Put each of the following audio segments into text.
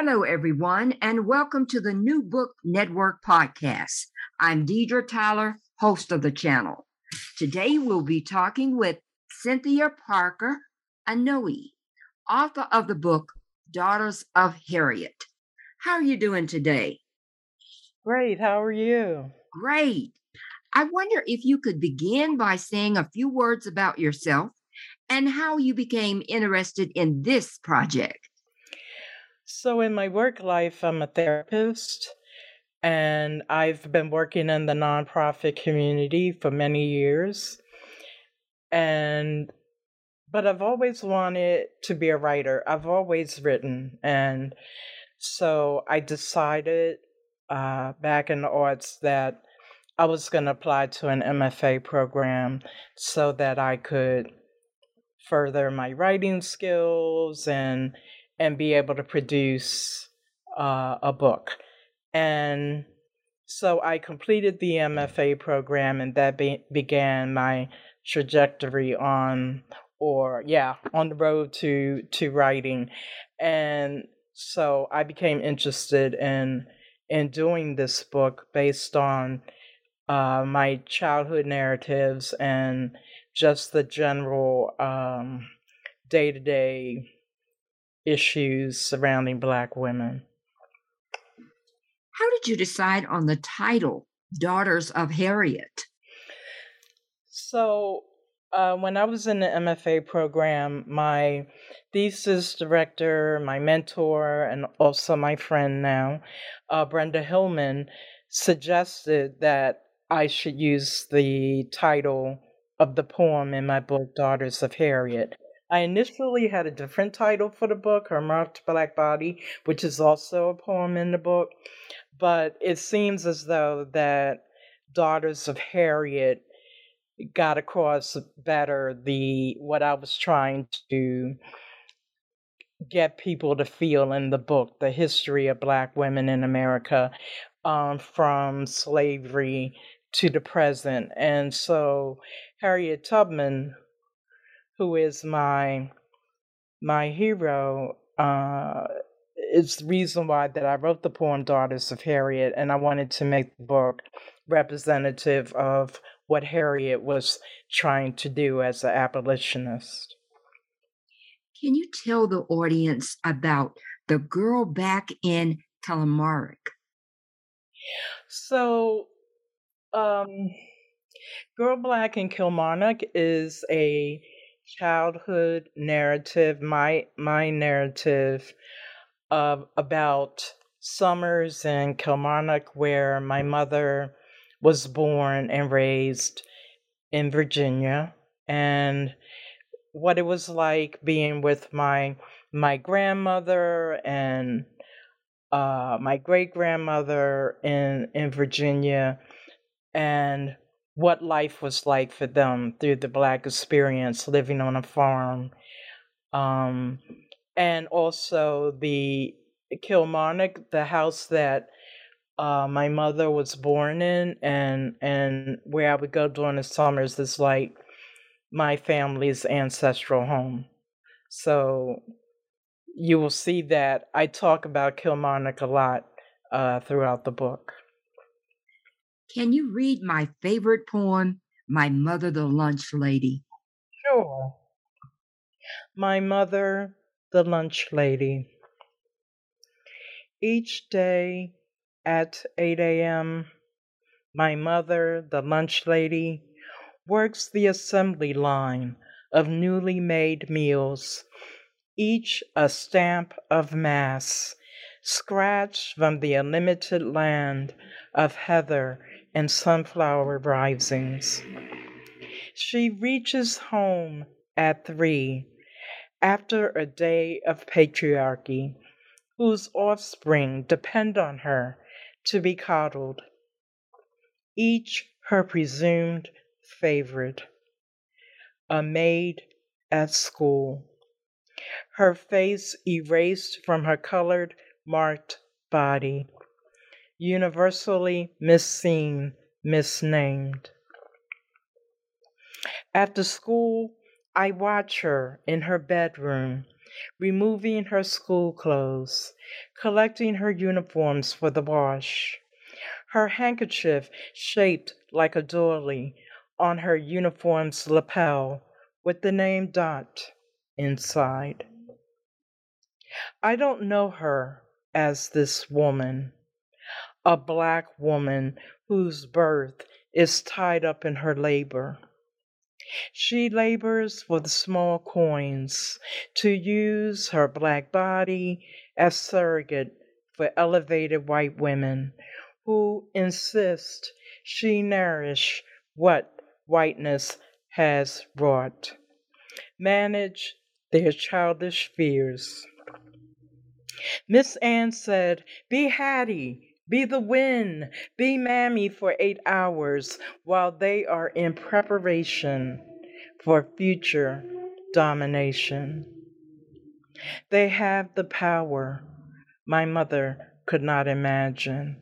Hello, everyone, and welcome to the New Book Network podcast. I'm Deidre Tyler, host of the channel. Today, we'll be talking with Cynthia Parker Ohene, author of the book Daughters of Harriet. How are you doing today? Great. How are you? Great. I wonder if you could begin by saying a few words about yourself and how you became interested in this project. So, in my work life, I'm a therapist and I've been working in the nonprofit community for many years. And but I've always wanted to be a writer. I've always written. And so I decided uh, back in the arts that I was going to apply to an MFA program so that I could further my writing skills and and be able to produce uh, a book. And so I completed the MFA program, and that be- began my trajectory on, or yeah, on the road to to writing. And so I became interested in in doing this book based on uh, my childhood narratives and just the general day to day issues surrounding Black women. How did you decide on the title, Daughters of Harriet? So, uh, when I was in the MFA program, my thesis director, my mentor, and also my friend now, uh, Brenda Hillman, suggested that I should use the title of the poem in my book, Daughters of Harriet. I initially had a different title for the book, Her Marked Black Body, which is also a poem in the book. But it seems as though that Daughters of Harriet got across better the what I was trying to get people to feel in the book, the history of black women in America um, from slavery to the present. And so Harriet Tubman, who is my my hero, uh, is the reason why that I wrote the poem Daughters of Harriet, and I wanted to make the book representative of what Harriet was trying to do as an abolitionist. Can you tell the audience about the girl back in Kilmarnock? So, um, Girl Black in Kilmarnock is a childhood narrative, my my narrative of about summers in Kilmarnock where my mother was born and raised in Virginia and what it was like being with my my grandmother and uh, my great grandmother in in Virginia and what life was like for them through the black experience living on a farm um, and also the kilmarnock the house that uh, my mother was born in and and where i would go during the summers is like my family's ancestral home. So you will see that i talk about kilmarnock a lot uh, throughout the book can you read my favorite poem, My Mother the Lunch Lady? Sure. My mother, the lunch lady. Each day at 8 a.m., my mother, the lunch lady, works the assembly line of newly made meals, each a stamp of mass, scratched from the unlimited land of heather and sunflower risings. She reaches home at three after a day of patriarchy, whose offspring depend on her to be coddled, each her presumed favorite, a maid at school, her face erased from her colored, marked body, universally misseen, misnamed. After school, I watch her in her bedroom, removing her school clothes, collecting her uniforms for the wash, her handkerchief shaped like a doily on her uniform's lapel with the name Dot inside. I don't know her as this woman, a black woman whose birth is tied up in her labor. She labors for the small coins to use her black body as surrogate for elevated white women who insist she nourish what whiteness has wrought, manage their childish fears. Miss Anne said, Be Hattie, be the wind, be Mammy for eight hours while they are in preparation for future domination. They have the power my mother could not imagine.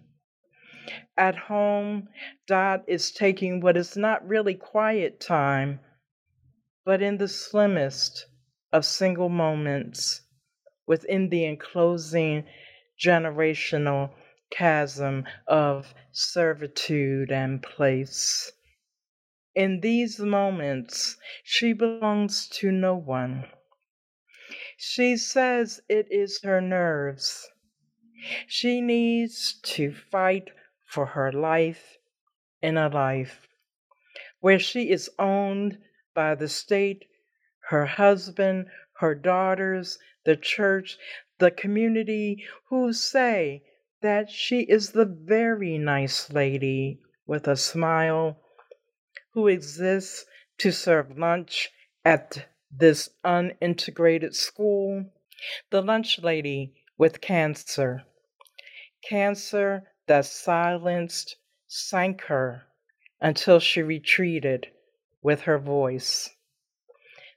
At home, Dot is taking what is not really quiet time, but in the slimmest of single moments within the enclosing generational chasm of servitude and place. In these moments, she belongs to no one. She says it is her nerves. She needs to fight for her life in a life where she is owned by the state, her husband, her daughters, the church, the community, who say that she is the very nice lady with a smile who exists to serve lunch at this unintegrated school. The lunch lady with cancer. Cancer that silenced, sank her until she retreated with her voice.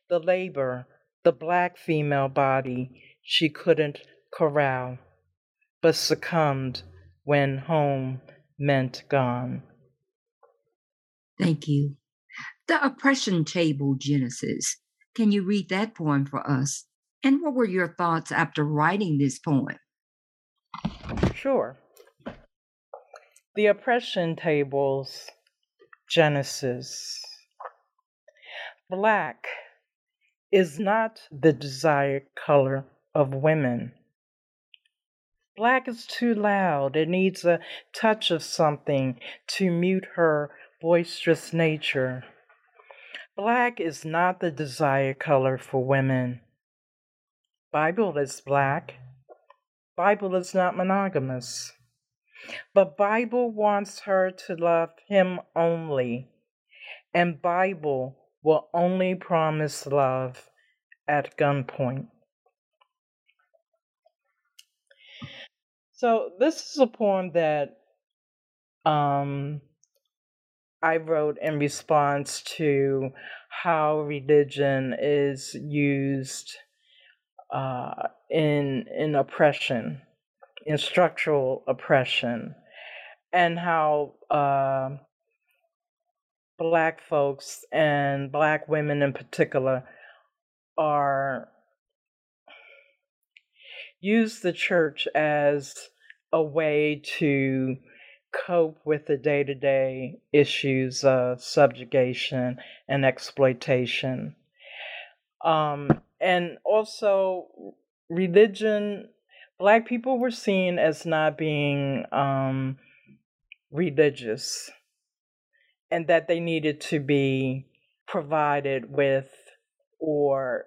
The labor, the black female body she couldn't corral but succumbed when home meant gone. Thank you. The Oppression Table Genesis. Can you read that poem for us? And what were your thoughts after writing this poem? Sure. The Oppression Tables Genesis. Black is not the desired color of women. Black is too loud. It needs a touch of something to mute her boisterous nature. Black is not the desired color for women. Bible is black. Bible is not monogamous. But Bible wants her to love him only. And Bible will only promise love at gunpoint. So this is a poem that um, I wrote in response to how religion is used uh, in in oppression, in structural oppression, and how uh, black folks and black women in particular are use the church as a way to cope with the day to day issues of subjugation and exploitation. Um, and also religion, black people were seen as not being um, religious and that they needed to be provided with or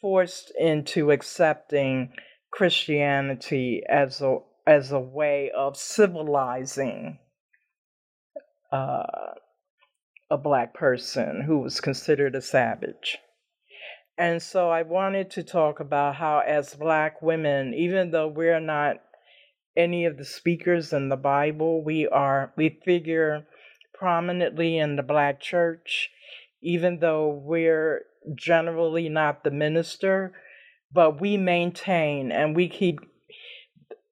forced into accepting Christianity as a as a way of civilizing uh, a black person who was considered a savage. And so I wanted to talk about how, as black women, even though we're not any of the speakers in the Bible, we are, we figure prominently in the black church, even though we're generally not the minister, but we maintain and we keep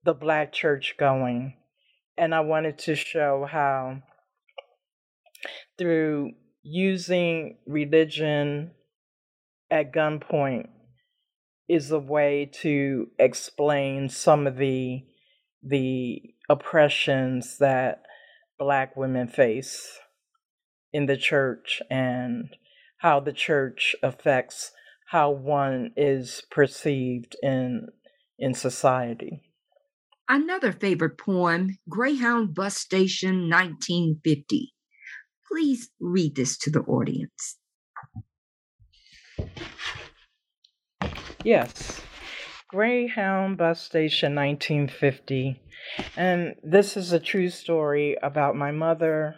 the black church going. And I wanted to show how, through using religion at gunpoint, is a way to explain some of the the oppressions that black women face in the church and how the church affects how one is perceived in in society. Another favorite poem, Greyhound Bus Station 1950. Please read this to the audience. Yes. Greyhound Bus Station 1950. And this is a true story about my mother,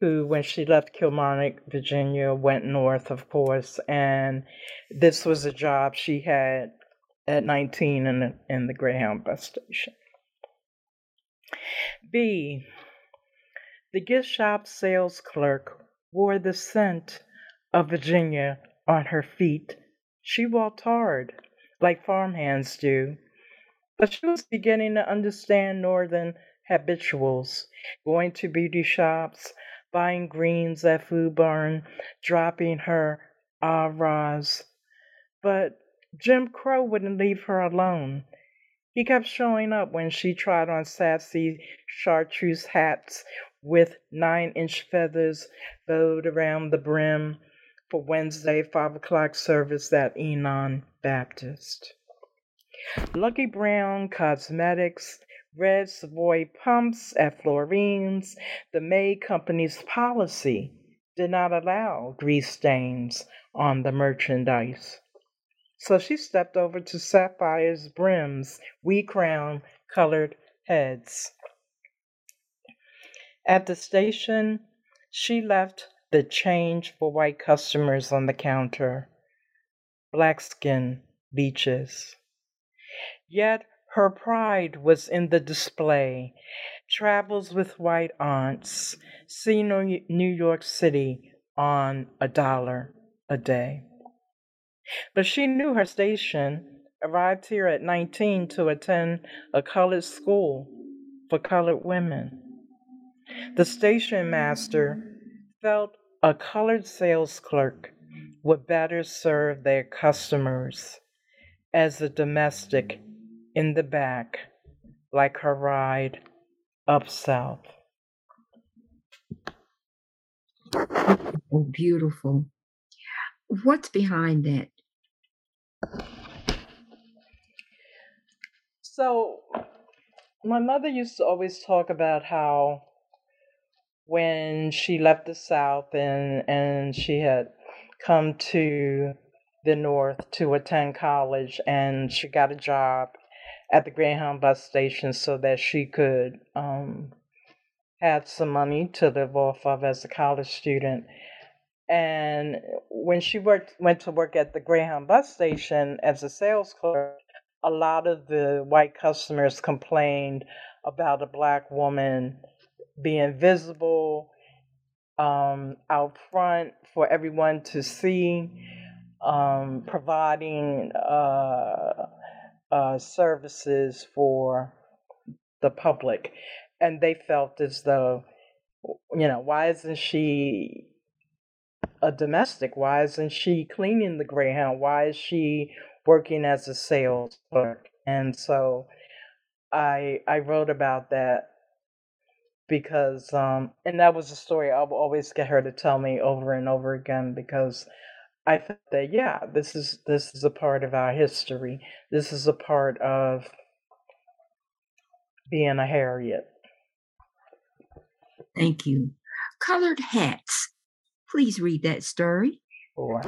who, when she left Kilmarnock, Virginia, went north, of course. And this was a job she had at 19 in the, in the Greyhound bus station. B. The gift shop sales clerk wore the scent of Virginia on her feet. She walked hard, like farmhands do, but she was beginning to understand northern habituals, going to beauty shops, buying greens at Food Barn, dropping her ahs. But Jim Crow wouldn't leave her alone. He kept showing up when she tried on sassy chartreuse hats with nine inch feathers bowed around the brim for Wednesday five o'clock service at Enon Baptist. Lucky Brown Cosmetics, Red Savoy pumps at Florine's, the May Company's policy did not allow grease stains on the merchandise. So she stepped over to Sapphire's brims, we crown colored heads. At the station, she left the change for white customers on the counter. Black skin beaches. Yet her pride was in the display. Travels with white aunts. See New York City on a dollar a day. But she knew her station, arrived here at 19 to attend a colored school for colored women. The station master felt a colored sales clerk would better serve their customers as a domestic in the back, like her ride up south. Oh, beautiful. What's behind that? So, my mother used to always talk about how when she left the South and, and she had come to the North to attend college, and she got a job at the Greyhound bus station so that she could um, have some money to live off of as a college student. And when she worked, went to work at the Greyhound bus station as a sales clerk, a lot of the white customers complained about a black woman being visible um, out front for everyone to see, um, providing uh, uh, services for the public. And they felt as though, you know, why isn't she a domestic? Why isn't she cleaning the Greyhound? Why is she working as a sales clerk? And so I I wrote about that because um and that was a story I'll always get her to tell me over and over again because I thought that yeah, this is this is a part of our history. This is a part of being a Harriet. Thank you. Colored hats. Please read that story. Sure.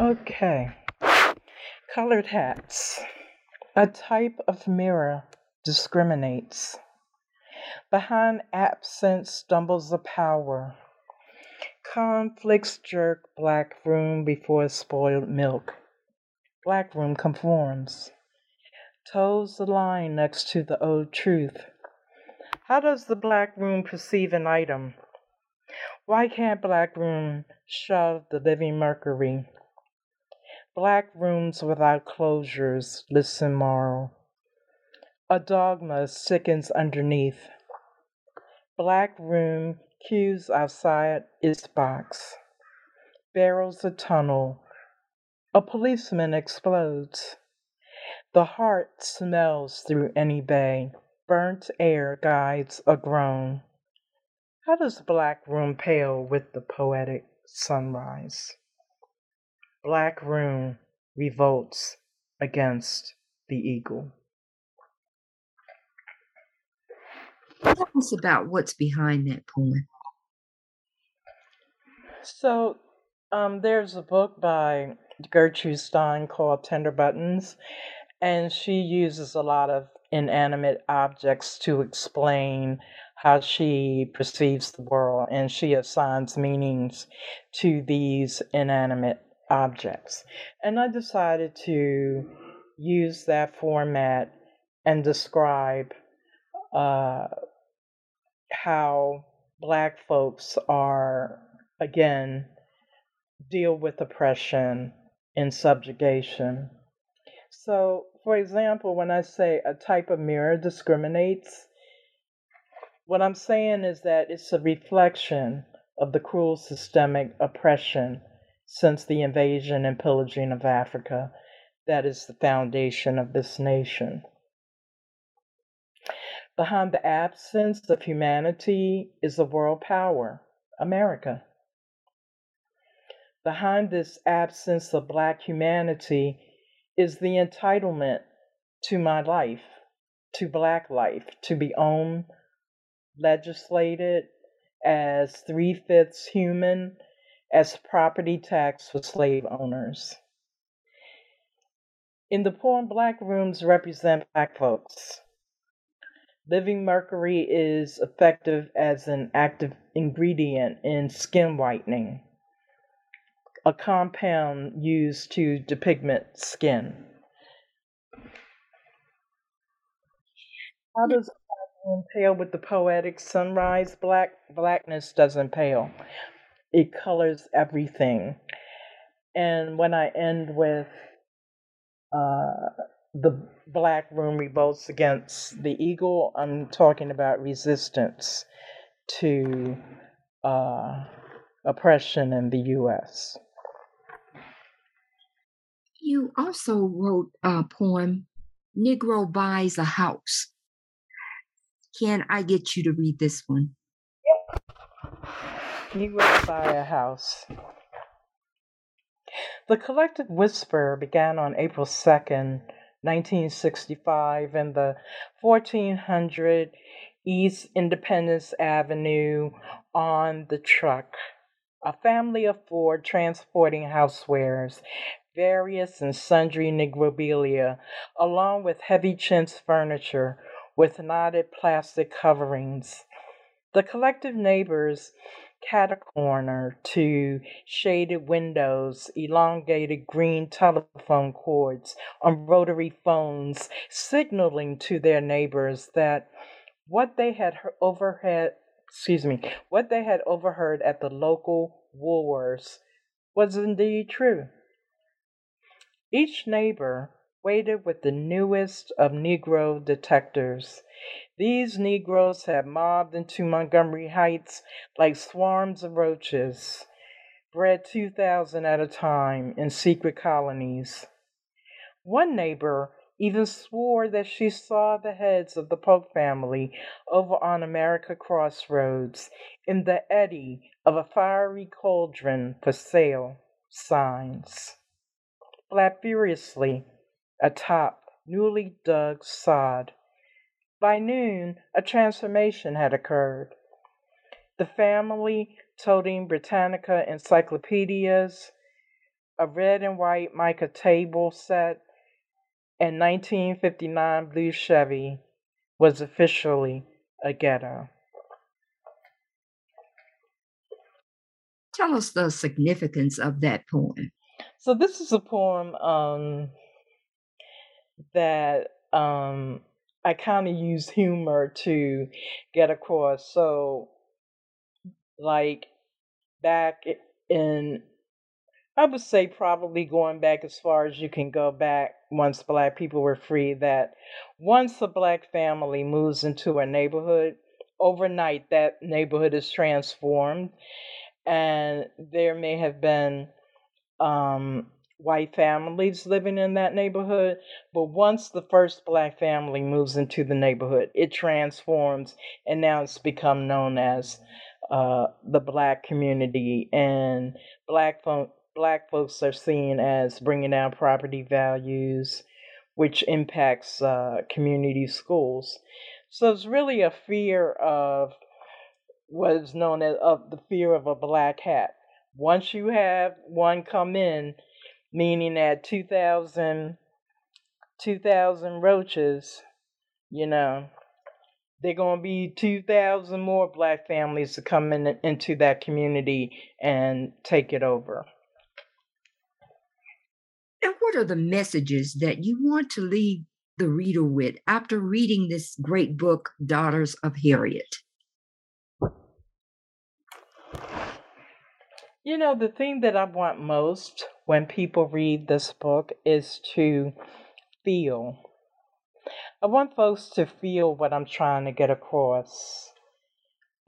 Okay. Colored hats. A type of mirror discriminates. Behind absence stumbles the power. Conflicts jerk black room before spoiled milk. Black room conforms. Toes the line next to the old truth. How does the black room perceive an item? Why can't black room shove the living mercury? Black rooms without closures listen moral. A dogma sickens underneath. Black room cues outside its box. Barrels a tunnel. A policeman explodes. The heart smells through any bay. Burnt air guides a groan. How does Black Room pale with the poetic sunrise? Black Room revolts against the eagle. Tell us about what's behind that poem. So, um, there's a book by Gertrude Stein called Tender Buttons, and she uses a lot of inanimate objects to explain how she perceives the world, and she assigns meanings to these inanimate objects. And I decided to use that format and describe uh, how black folks are again deal with oppression and subjugation. So, for example, when I say a type of mirror discriminates, what I'm saying is that it's a reflection of the cruel systemic oppression since the invasion and pillaging of Africa that is the foundation of this nation. Behind the absence of humanity is a world power, America. Behind this absence of Black humanity is the entitlement to my life, to Black life, to be owned, legislated as three fifths human, as property tax for slave owners. In the poem, Black rooms represent Black folks. Living mercury is effective as an active ingredient in skin whitening, a compound used to depigment skin. How does black pale with the poetic sunrise? Black blackness doesn't pale. It colors everything. And when I end with uh, the black room revolts against the eagle, I'm talking about resistance to uh, oppression in the U.S. You also wrote a poem, Negro Buys a House. Can I get you to read this one? Negro Buy a House. The collective whisper began on April 2nd, 1965 and the 1400 East Independence Avenue on the truck. A family of four transporting housewares, various and sundry negrobilia, along with heavy chintz furniture with knotted plastic coverings. The collective neighbors cat a corner to shaded windows, elongated green telephone cords on rotary phones, signaling to their neighbors that what they had overheard, excuse me, what they had overheard at the local Woolworths was indeed true. Each neighbor waited with the newest of Negro detectors these Negroes had mobbed into Montgomery Heights like swarms of roaches, bred 2,000 at a time in secret colonies. One neighbor even swore that she saw the heads of the Polk family over on America Crossroads in the eddy of a fiery cauldron for sale signs. Flapped furiously atop newly dug sod. By noon, a transformation had occurred. The family, toting Britannica encyclopedias, a red and white mica table set, and 1959 blue Chevy was officially a ghetto. Tell us the significance of that poem. So this is a poem um, that um, I kind of use humor to get across. So, like back in I would say probably going back as far as you can go back once black people were free, that once a black family moves into a neighborhood, overnight that neighborhood is transformed. And there may have been um, white families living in that neighborhood, but once the first black family moves into the neighborhood, it transforms and now it's become known as uh, the black community and black folk black folks are seen as bringing down property values, which impacts uh, community schools. So it's really a fear of what is known as of the fear of a black hat. Once you have one come in, meaning that 2,000, 2,000 roaches, you know, they're going to be 2,000 more black families to come in into that community and take it over. And what are the messages that you want to leave the reader with after reading this great book, Daughters of Harriet? You know, the thing that I want most when people read this book is to feel. I want folks to feel what I'm trying to get across.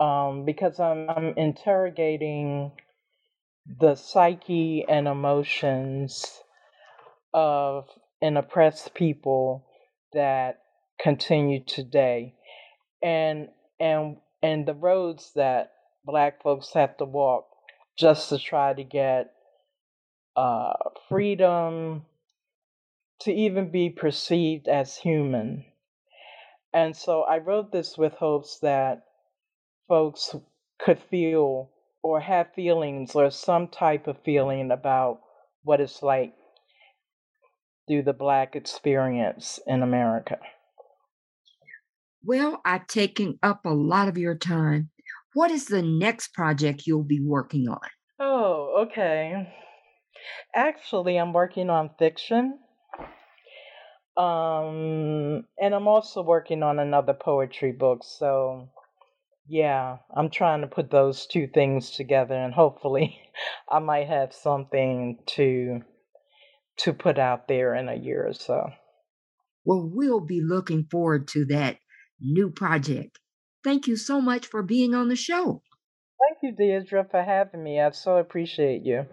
Um, because I'm, I'm interrogating the psyche and emotions of an oppressed people that continue today and and and the roads that black folks have to walk just to try to get uh, freedom to even be perceived as human and so i wrote this with hopes that folks could feel or have feelings or some type of feeling about what it's like through the Black experience in America? Well, I've taken up a lot of your time. What is the next project you'll be working on? Oh, okay. Actually, I'm working on fiction. Um, and I'm also working on another poetry book. So, yeah, I'm trying to put those two things together, and hopefully, I might have something to to put out there in a year or so. Well, we'll be looking forward to that new project. Thank you so much for being on the show. Thank you, Deidre, for having me. I so appreciate you.